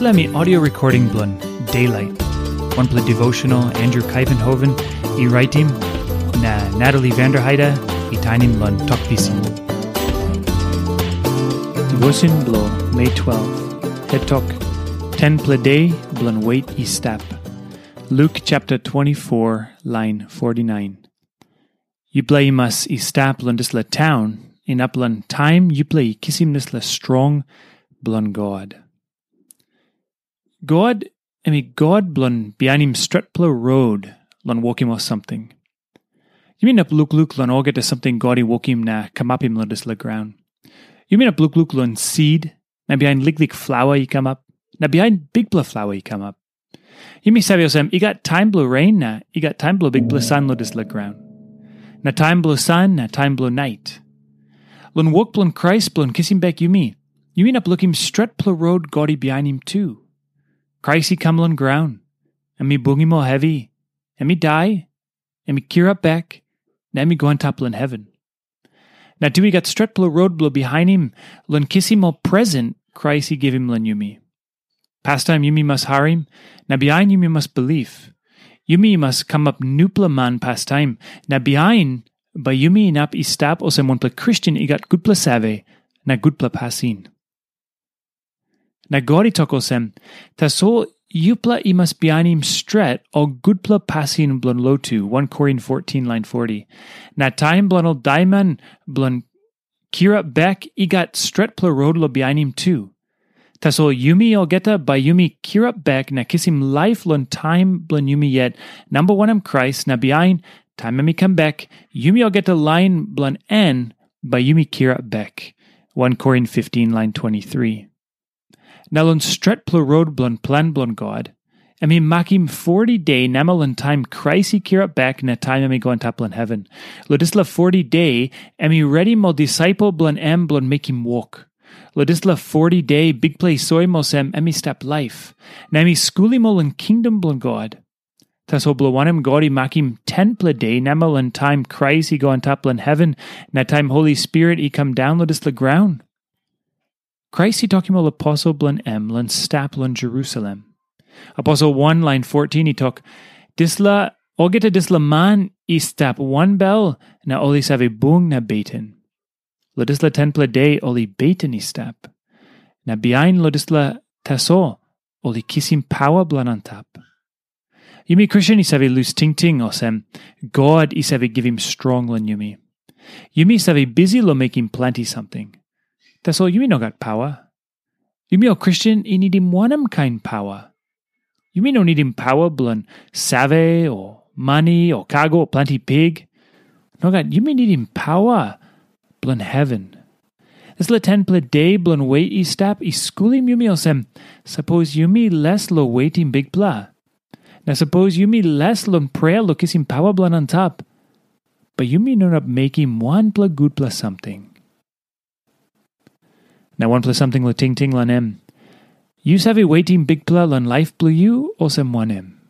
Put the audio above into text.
Me audio recording blun Daylight. One play devotional Andrew Kuyvenhoven, e writing na Natalie Vanderheide, e tainim blun talkpisin. Devotion blo May 12. Head talk 10 day blun wait e step. Luke chapter 24, line 49. You play mas e step lundisla town, in upland time you play kissimnisla strong blun God. God, I mean, God blun bianim stretpla road lun wokim or something. You mean up look look lun get to something godi wokim na come up him ludis la ground. You mean up look look lun seed, na behind lig lig flower you come up, na behind big bla flower you come up. You mean sabiosem, you got time blue rain na, you got time blue big bla sun ludis la ground. Na time blue sun, na time blue night. Lun wok blun Christ blun kissing back you mean. You mean up look him stretpla road godi behind him too. Christy cumlin ground, and me boogie mo heavy, and me die, and me cure up back, and me go on top in heaven. Now do we got stretplo road blow behind him, lun kiss him all present, Christy give him lun yumi. Pastime yumi must harim, now behind yumi must believe. Yumi must come up nupla man pastime, now behind, by yumi nap istap osem one Christian igat gudpla save, na gudpla pasin. Na gori tokosem, ta so yupla imas bianim stret o gudpla pasin blon lotu, 1 Korin 14 line 40. Na time blonol daiman blon kira bek igat stretpla rodlo bianim tu. Ta so yumi o geta by yumi kira bek na kisim life lon time blon yumi yet, number one am Christ, na biain time mi come back, yumi o geta line blon n by yumi kira bek. 1 Korin 15 line 23. Nalon stret road blon plan blon God. Emi makim 40 day namalon time Christy kira back na time emi go on taplan heaven. Lodisla 40 day emi ready mo disciple blon em blon make him walk. Lodisla 40 day big play soy mosem emi step life. Nami skuli molon kingdom blon God. Tas oblowanem godi makim ten ple day namalon time Christ he go on taplan heaven na time Holy Spirit he come down lodisla ground. Christ he talking apostle blan em lan staplon Jerusalem. Apostle 1 line 14 he talk disla ogeta disla man i stap one bell na oli save bung na beten. Lo disla temple day oli beten i stap. Na biain lo disla taso oli kisim power blan antap. Yumi Christian i save lose ting ting osem. God i save give him strong lan yumi. Yumi save busy lo make him plenty something. That's all. You mean no got power. You mean, oh Christian, you need him one kind power. You mean no need him power blun save or money or cargo or plenty pig. No mean need him power blun heaven. This le ten ple day blun wait stap e schoolim you me osem. Suppose you me less lo waiting big pla. Now suppose you me less lun prayer lo kiss him power blun on top. But you me not make him one pla good plus something. Now one plus something lo ting ting lan em. You have a waiting big pla lan life blue you or some one em.